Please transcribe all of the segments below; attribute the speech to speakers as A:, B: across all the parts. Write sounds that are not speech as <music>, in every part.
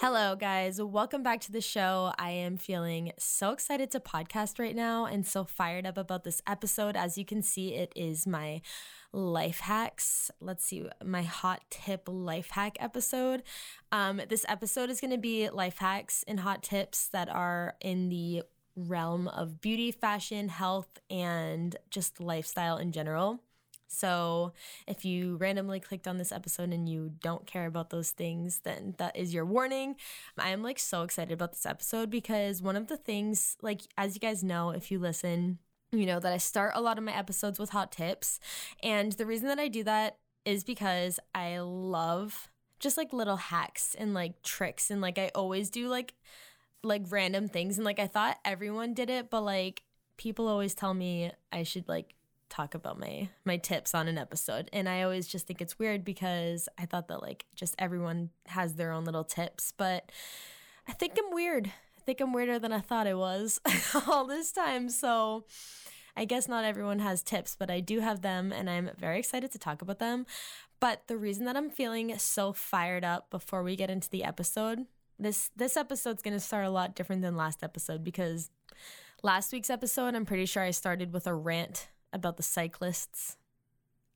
A: Hello, guys. Welcome back to the show. I am feeling so excited to podcast right now and so fired up about this episode. As you can see, it is my life hacks. Let's see, my hot tip life hack episode. Um, this episode is going to be life hacks and hot tips that are in the realm of beauty, fashion, health, and just lifestyle in general. So, if you randomly clicked on this episode and you don't care about those things, then that is your warning. I am like so excited about this episode because one of the things, like, as you guys know, if you listen, you know that I start a lot of my episodes with hot tips. And the reason that I do that is because I love just like little hacks and like tricks. And like, I always do like, like random things. And like, I thought everyone did it, but like, people always tell me I should like talk about my my tips on an episode. And i always just think it's weird because i thought that like just everyone has their own little tips but i think i'm weird. I think i'm weirder than i thought i was <laughs> all this time. So i guess not everyone has tips but i do have them and i'm very excited to talk about them. But the reason that i'm feeling so fired up before we get into the episode this this episode's going to start a lot different than last episode because last week's episode i'm pretty sure i started with a rant about the cyclists,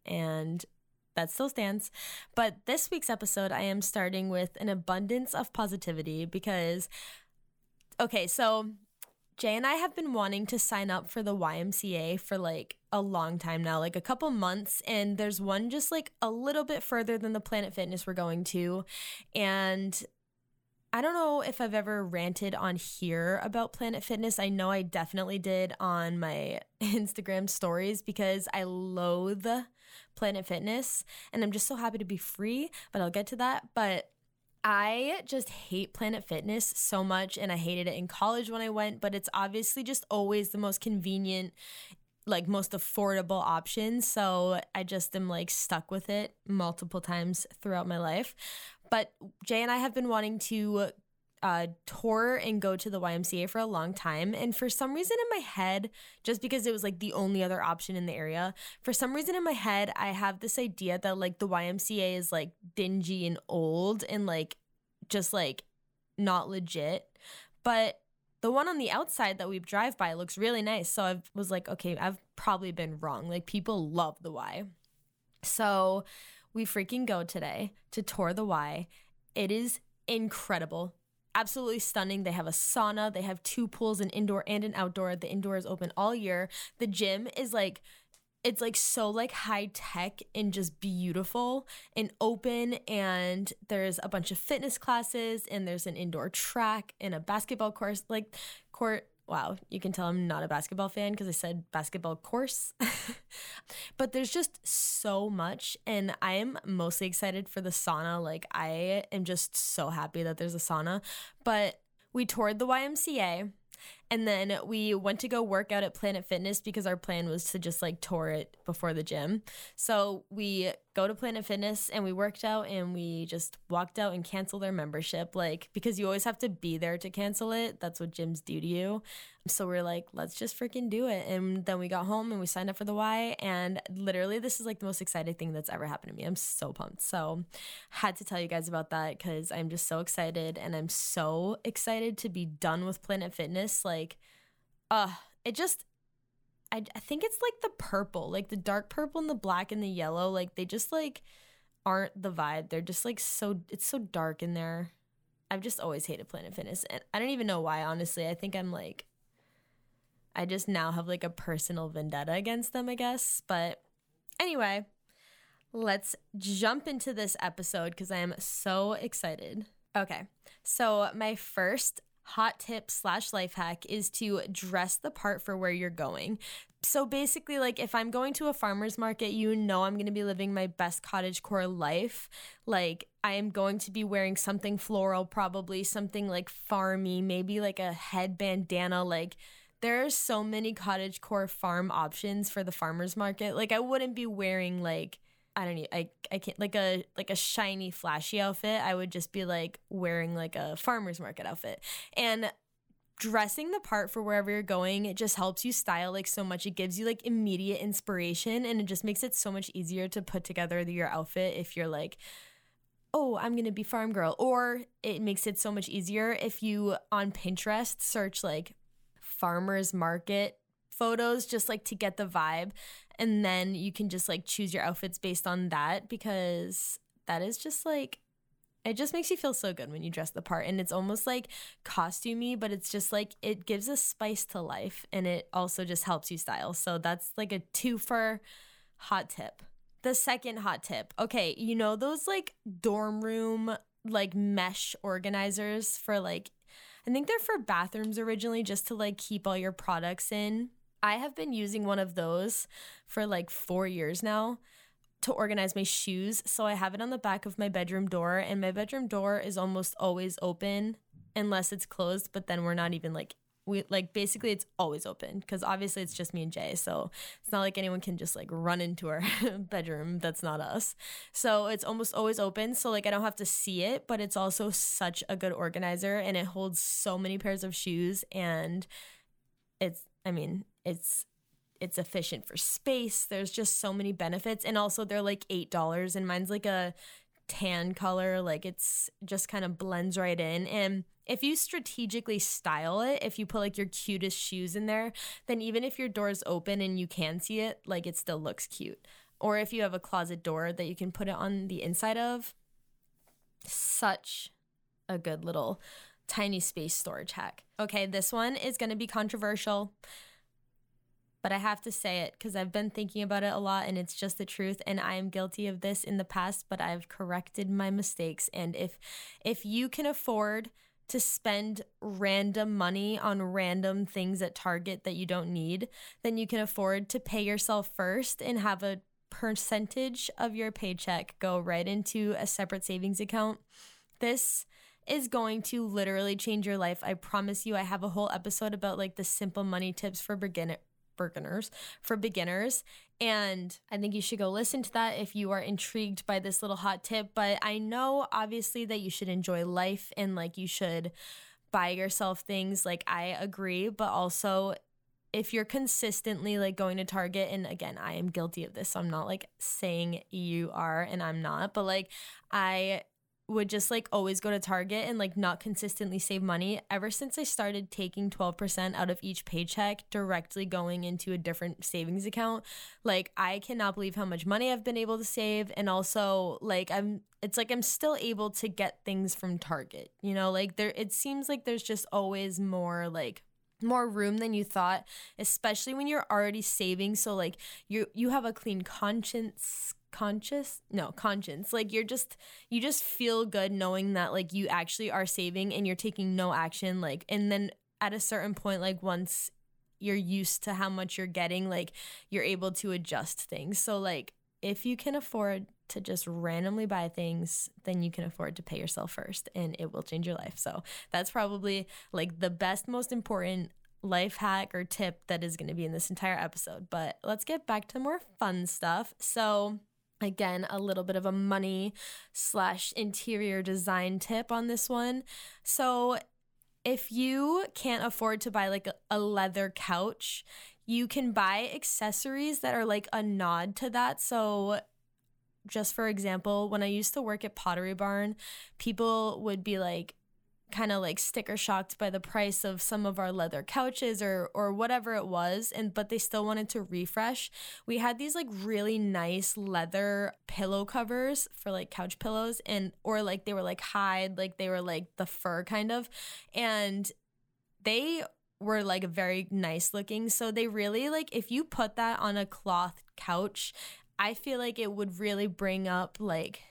A: and that still stands. But this week's episode, I am starting with an abundance of positivity because, okay, so Jay and I have been wanting to sign up for the YMCA for like a long time now, like a couple months. And there's one just like a little bit further than the Planet Fitness we're going to. And I don't know if I've ever ranted on here about Planet Fitness. I know I definitely did on my <laughs> Instagram stories because I loathe Planet Fitness and I'm just so happy to be free, but I'll get to that. But I just hate Planet Fitness so much and I hated it in college when I went, but it's obviously just always the most convenient like most affordable option. So I just am like stuck with it multiple times throughout my life. But Jay and I have been wanting to uh, tour and go to the YMCA for a long time. And for some reason in my head, just because it was like the only other option in the area, for some reason in my head, I have this idea that like the YMCA is like dingy and old and like just like not legit. But the one on the outside that we drive by looks really nice. So I was like, okay, I've probably been wrong. Like people love the Y. So we freaking go today to tour the Y. It is incredible. Absolutely stunning. They have a sauna. They have two pools, an indoor and an outdoor. The indoor is open all year. The gym is like it's like so like high tech and just beautiful and open and there's a bunch of fitness classes and there's an indoor track and a basketball course like court wow you can tell i'm not a basketball fan because i said basketball course. <laughs> But there's just so much and i am mostly excited for the sauna. Like i am just so happy that there's a sauna. But we toured the ymca and then we went to go work out at Planet Fitness because our plan was to just like tour it before the gym. So we go to Planet Fitness and we worked out and we just walked out and canceled our membership. Like, because you always have to be there to cancel it. That's what gyms do to you. So we're like, let's just freaking do it. And then we got home and we signed up for the Y. And literally, this is like the most exciting thing that's ever happened to me. I'm so pumped. So, had to tell you guys about that because I'm just so excited and I'm so excited to be done with Planet Fitness. Like, like uh it just I, I think it's like the purple like the dark purple and the black and the yellow like they just like aren't the vibe. They're just like so it's so dark in there. I've just always hated planet fitness and i don't even know why honestly. I think i'm like i just now have like a personal vendetta against them i guess but anyway let's jump into this episode because i am so excited. Okay so my first hot tip slash life hack is to dress the part for where you're going. So basically, like if I'm going to a farmer's market, you know I'm going to be living my best cottage core life. Like I am going to be wearing something floral, probably something like farmy, maybe like a head bandana, like there are so many cottage core farm options for the farmers market. Like I wouldn't be wearing like I don't know, I I can't like a like a shiny flashy outfit. I would just be like wearing like a farmers market outfit. And dressing the part for wherever you're going it just helps you style like so much it gives you like immediate inspiration and it just makes it so much easier to put together your outfit if you're like oh i'm gonna be farm girl or it makes it so much easier if you on pinterest search like farmers market photos just like to get the vibe and then you can just like choose your outfits based on that because that is just like it just makes you feel so good when you dress the part and it's almost like costumey but it's just like it gives a spice to life and it also just helps you style. So that's like a two for hot tip. The second hot tip. Okay you know those like dorm room like mesh organizers for like i think they're for bathrooms originally just to like keep all your products in i have been using one of those for like four years now to organize my shoes. So I have it on the back of my bedroom door, and my bedroom door is almost always open unless it's closed, but then we're not even like we like basically it's always open because obviously it's just me and Jay. So it's not like anyone can just like run into our <laughs> bedroom. That's not us. So it's almost always open. So like I don't have to see it, but it's also such a good organizer and it holds so many pairs of shoes and it's I mean, it's it's efficient for space. There's just so many benefits. And also, they're like $8, and mine's like a tan color. Like, it's just kind of blends right in. And if you strategically style it, if you put like your cutest shoes in there, then even if your door is open and you can see it, like it still looks cute. Or if you have a closet door that you can put it on the inside of, such a good little tiny space storage hack. Okay, this one is to be controversial but I have to say it because I've been thinking about it a lot and it's just the truth and I am guilty of this in the past but I've corrected my mistakes and if if you can afford to spend random money on random things at Target that you don't need then you can afford to pay yourself first and have a percentage of your paycheck go right into a separate savings account this is going to literally change your life. I promise you. I have a whole episode about like the simple money tips for beginner beginners for beginners and i think you should go listen to that if you are intrigued by this little hot tip but i know obviously that you should enjoy life and like you should buy yourself things like i agree but also if you're consistently like going to Target, and again, I am guilty of this, so I'm not like saying you are and I'm not, but like I would just like always go to Target and like not consistently save money ever since I started taking 12% out of each paycheck directly going into a different savings account. Like I cannot believe how much money I've been able to save and also like I'm it's like I'm still able to get things from Target. You know, like there it seems like there's just always more like more room than you thought especially when you're already saving so like you you have a clean conscience conscious no conscience. Like you're just you just feel good knowing that like you actually are saving and you're taking no action like and then at a certain point like once you're used to how much you're getting like you're able to adjust things. So like if you can afford to just randomly buy things then you can afford to pay yourself first and it will change your life. So that's probably like the best most important life hack or tip that is going to be in this entire episode. But let's get back to more fun stuff. So Again, a little bit of a money slash interior design tip on this one. So, if you can't afford to buy like a, leather couch, you can buy accessories that are like a nod to that. So, just for example, when I used to work at Pottery Barn, people would be like, kind of like sticker shocked by the price of some of our leather couches or or whatever it was and but they still wanted to refresh. We had these like really nice leather pillow covers for like couch pillows and or like they were like hide like they were like the fur kind of and they were like very nice looking. So they really like if you put that on a cloth couch i feel like it would really bring up like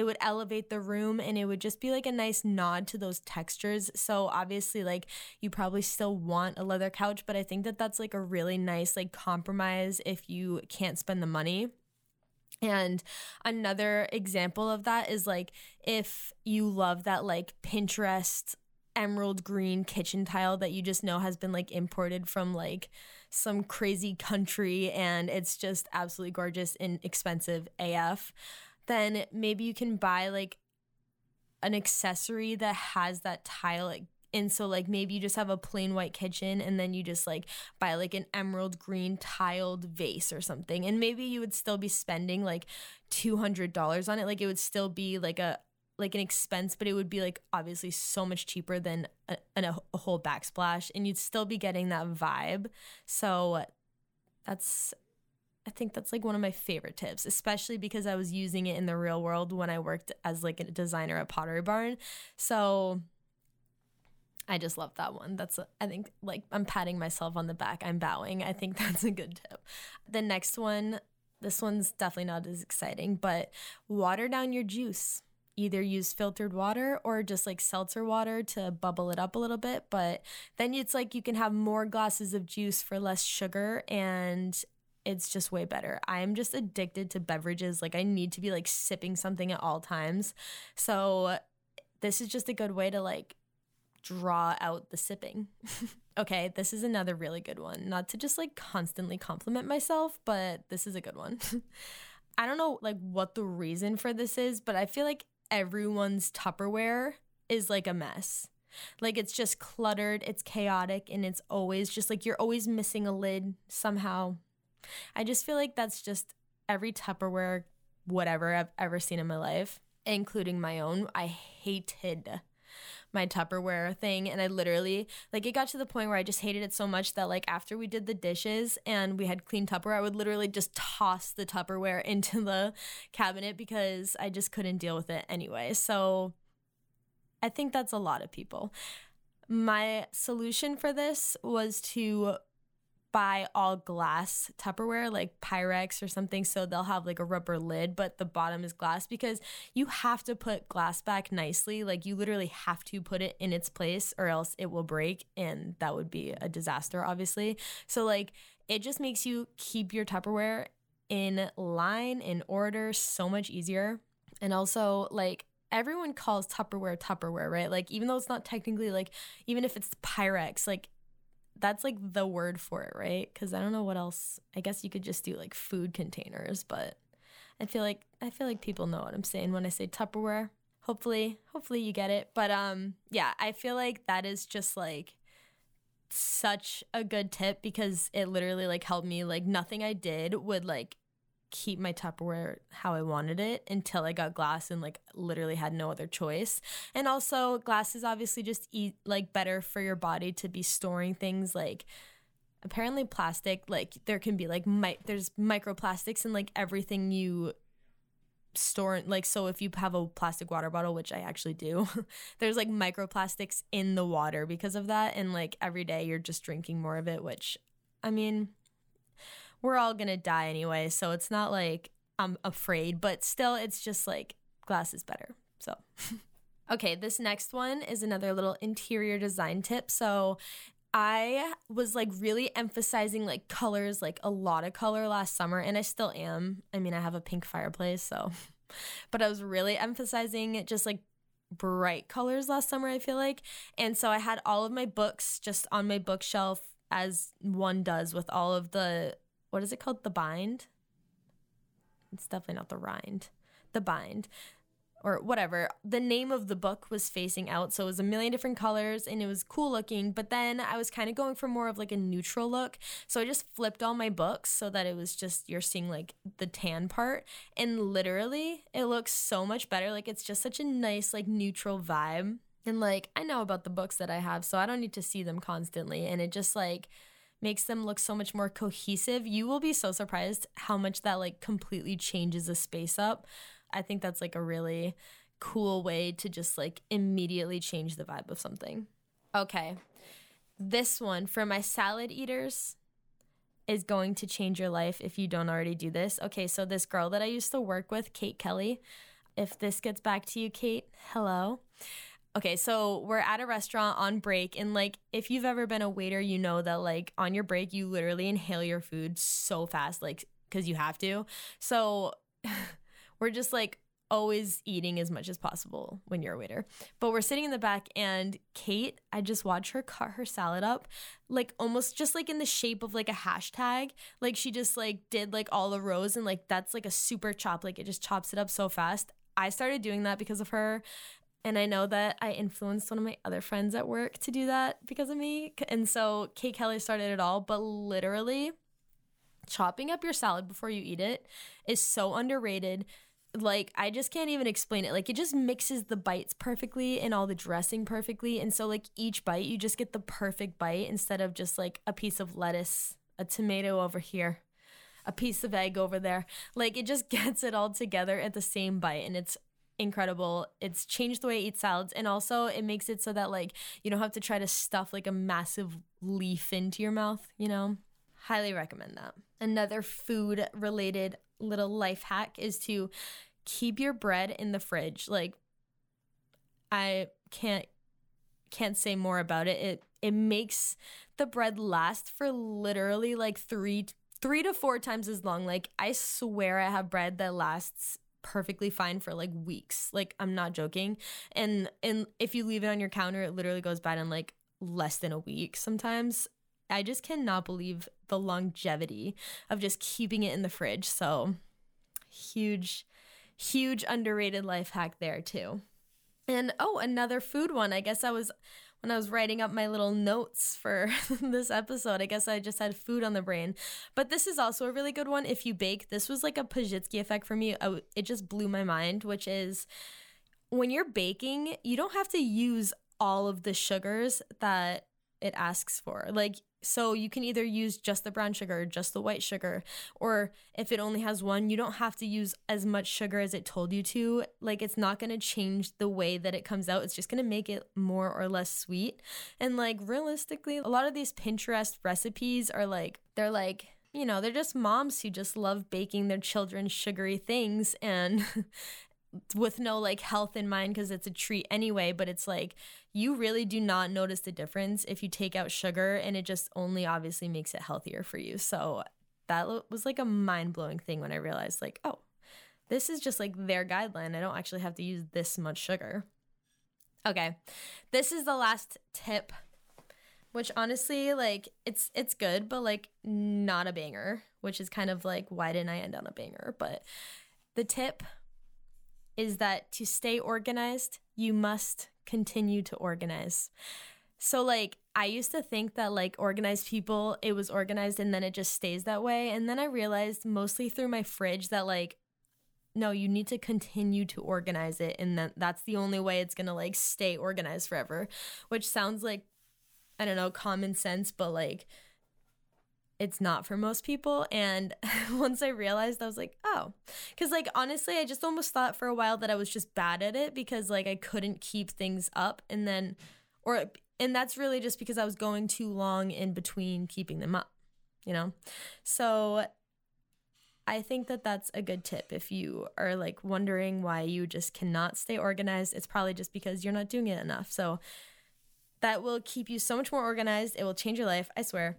A: it would elevate the room and it would just be like a nice nod to those textures. So obviously like you probably still want a leather couch, but I think that that's like a really nice like compromise if you can't spend the money. And another example of that is like if you love that like Pinterest emerald green kitchen tile that you just know has been like imported from like some crazy country and it's just absolutely gorgeous and expensive AF, then maybe you can buy like an accessory that has that tile like and so like maybe you just have a plain white kitchen and then you just like buy like an emerald green tiled vase or something. And maybe you would still be spending like $200 on it. Like it would still be like a like an expense but it would be like obviously so much cheaper than a, a, a whole backsplash and you'd still be getting that vibe. So that's I think that's like one of my favorite tips, especially because I was using it in the real world when I worked as like a designer at Pottery Barn. So I just love that one. That's, a, I think, like I'm patting myself on the back. I'm bowing. I think <laughs> that's a good tip. The next one, this one's definitely not as exciting, but water down your juice. Either use filtered water or just like seltzer water to bubble it up a little bit. But then it's like you can have more glasses of juice for less sugar and it's just way better. I'm just addicted to beverages. Like I need to be like sipping something at all times. So this is just a good way to like draw out the sipping. <laughs> okay, this is another really good one. Not to just like constantly compliment myself, but this is a good one. <laughs> I don't know like what the reason for this is, but I feel like everyone's Tupperware is like a mess. Like it's just cluttered, it's chaotic, and it's always just like you're always missing a lid somehow. I just feel like that's just every Tupperware, whatever I've ever seen in my life, including my own. I hated my Tupperware thing. And I literally, like, it got to the point where I just hated it so much that, like, after we did the dishes and we had clean Tupperware, I would literally just toss the Tupperware <laughs> into the cabinet because I just couldn't deal with it anyway. So I think that's a lot of people. My solution for this was to buy all glass Tupperware, like Pyrex or something. So they'll have like a rubber lid, but the bottom is glass because you have to put glass back nicely. Like you literally have to put it in its place or else it will break. And that would be a disaster, obviously. So, like, it just makes you keep your Tupperware in line, in order, so much easier. And also, like, everyone calls Tupperware Tupperware, right? Like, even though it's not technically like, even if it's Pyrex, like, that's like the word for it, right? Because I don't know what else. I guess you could just do like food containers, but I feel like I feel like people know what I'm saying when I say Tupperware. Hopefully, hopefully you get it. But um, yeah, I feel like that is just like such a good tip because it literally like helped me. Like nothing I did would like keep my Tupperware how I wanted it until I got glass and like literally had no other choice. And also glass is obviously just eat like better for your body to be storing things like apparently plastic like there can be like mi- there's microplastics in like everything you store like so if you have a plastic water bottle which I actually do <laughs> there's like microplastics in the water because of that and like every day you're just drinking more of it which I mean we're all gonna die anyway, so it's not like I'm afraid, but still, it's just like glass is better. So. <laughs> okay, this next one is another little interior design tip. So I was like really emphasizing like colors, like a lot of color last summer, and I still am. I mean, I have a pink fireplace, so, <laughs> but I was really emphasizing just like bright colors last summer, I feel like. And so I had all of my books just on my bookshelf, as one does with all of the what is it called? The bind. It's definitely not the rind. The bind or whatever. The name of the book was facing out, so it was a million different colors and it was cool looking. But then I was kind of going for more of like a neutral look, so I just flipped all my books so that it was just you're seeing like the tan part, and literally it looks so much better. Like it's just such a nice like neutral vibe, and like I know about the books that I have, so I don't need to see them constantly, and it just like makes them look so much more cohesive. You will be so surprised how much that like completely changes a space up. I think that's like a really cool way to just like immediately change the vibe of something. Okay. This one for my salad eaters is going to change your life if you don't already do this. Okay, so this girl that I used to work with, Kate Kelly, if this gets back to you, Kate, hello okay, so we're at a restaurant on break, and like if you've ever been a waiter, you know that like on your break, you literally inhale your food so fast, like because you have to. So <laughs> we're just like always eating as much as possible when you're a waiter. But we're sitting in the back, and Kate, I just watch her cut her salad up, like almost just like in the shape of like a hashtag. Like she just like did like all the rows, and like that's like a super chop. Like it just chops it up so fast. I started doing that because of her. And I know that I influenced one of my other friends at work to do that because of me. And so Kate Kelly started it all, but literally chopping up your salad before you eat it is so underrated like I just can't even explain it. Like it just mixes the bites perfectly and all the dressing perfectly. And so like each bite you just get the perfect bite instead of just like a piece of lettuce, a tomato over here, a piece of egg over there. Like it just <laughs> gets it all together at the same bite and it's incredible. It's changed the way I eat salads and also it makes it so that like you don't have to try to stuff like a massive leaf into your mouth, you know? Highly recommend that. Another food related little life hack is to keep your bread in the fridge. Like I can't can't say more about it. It it makes the bread last for literally like 3 3 to 4 times as long. Like I swear I have bread that lasts perfectly fine for like weeks. Like I'm not joking. And and if you leave it on your counter, it literally goes bad in like less than a week sometimes. I just cannot believe the longevity of just keeping it in the fridge. So huge, huge underrated life hack there too. And oh, another food one. I guess I was when I was writing up my little notes for <laughs> this episode, I guess I just had food on the brain. But this is also a really good one if you bake. This was like a Pazsitzky effect for me. it just blew my mind, which is when you're baking, you don't have to use all of the sugars that it asks for. Like so you can either use just the brown sugar just the white sugar. Or if it only has one, you don't have to use as much sugar as it told you to. Like it's not going to change the way that it comes out. It's just going to make it more or less sweet. And like realistically, a lot of these Pinterest recipes are like, they're like, you know, they're just moms who just love baking their children sugary things and <laughs> with no like health in mind because it's a treat anyway but it's like you really do not notice the difference if you take out sugar and it just only obviously makes it healthier for you. So that was like a mind-blowing thing when i realized like oh this is just like their guideline. I don't actually have to use this much sugar. Okay. This is the last tip which honestly like it's it's good but like not a banger which is kind of like why didn't i end on a banger? But the tip is that to stay organized, you must continue to organize. So, like, I used to think that, like, organized people, it was organized and then it just stays that way. And then I realized, mostly through my fridge, that, like, no, you need to continue to organize it. And that that's the only way it's gonna, like, stay organized forever, which sounds like, I don't know, common sense, but, like, it's not for most people. And <laughs> once I realized, I was like, oh, because like honestly, I just almost thought for a while that I was just bad at it because like I couldn't keep things up. And then, or, and that's really just because I was going too long in between keeping them up, you know? So I think that that's a good tip. If you are like wondering why you just cannot stay organized, it's probably just because you're not doing it enough. So that will keep you so much more organized. It will change your life, I swear.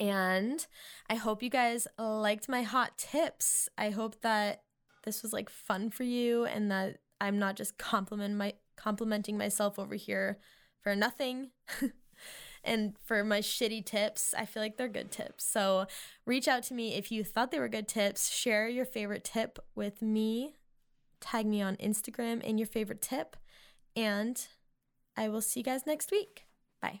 A: And I hope you guys liked my hot tips. I hope that this was like fun for you and that I'm not just compliment my complimenting myself over here for nothing. <laughs> and for my shitty tips, I feel like they're good tips. So reach out to me if you thought they were good tips. Share your favorite tip with me. Tag me on Instagram in your favorite tip. And I will see you guys next week. Bye.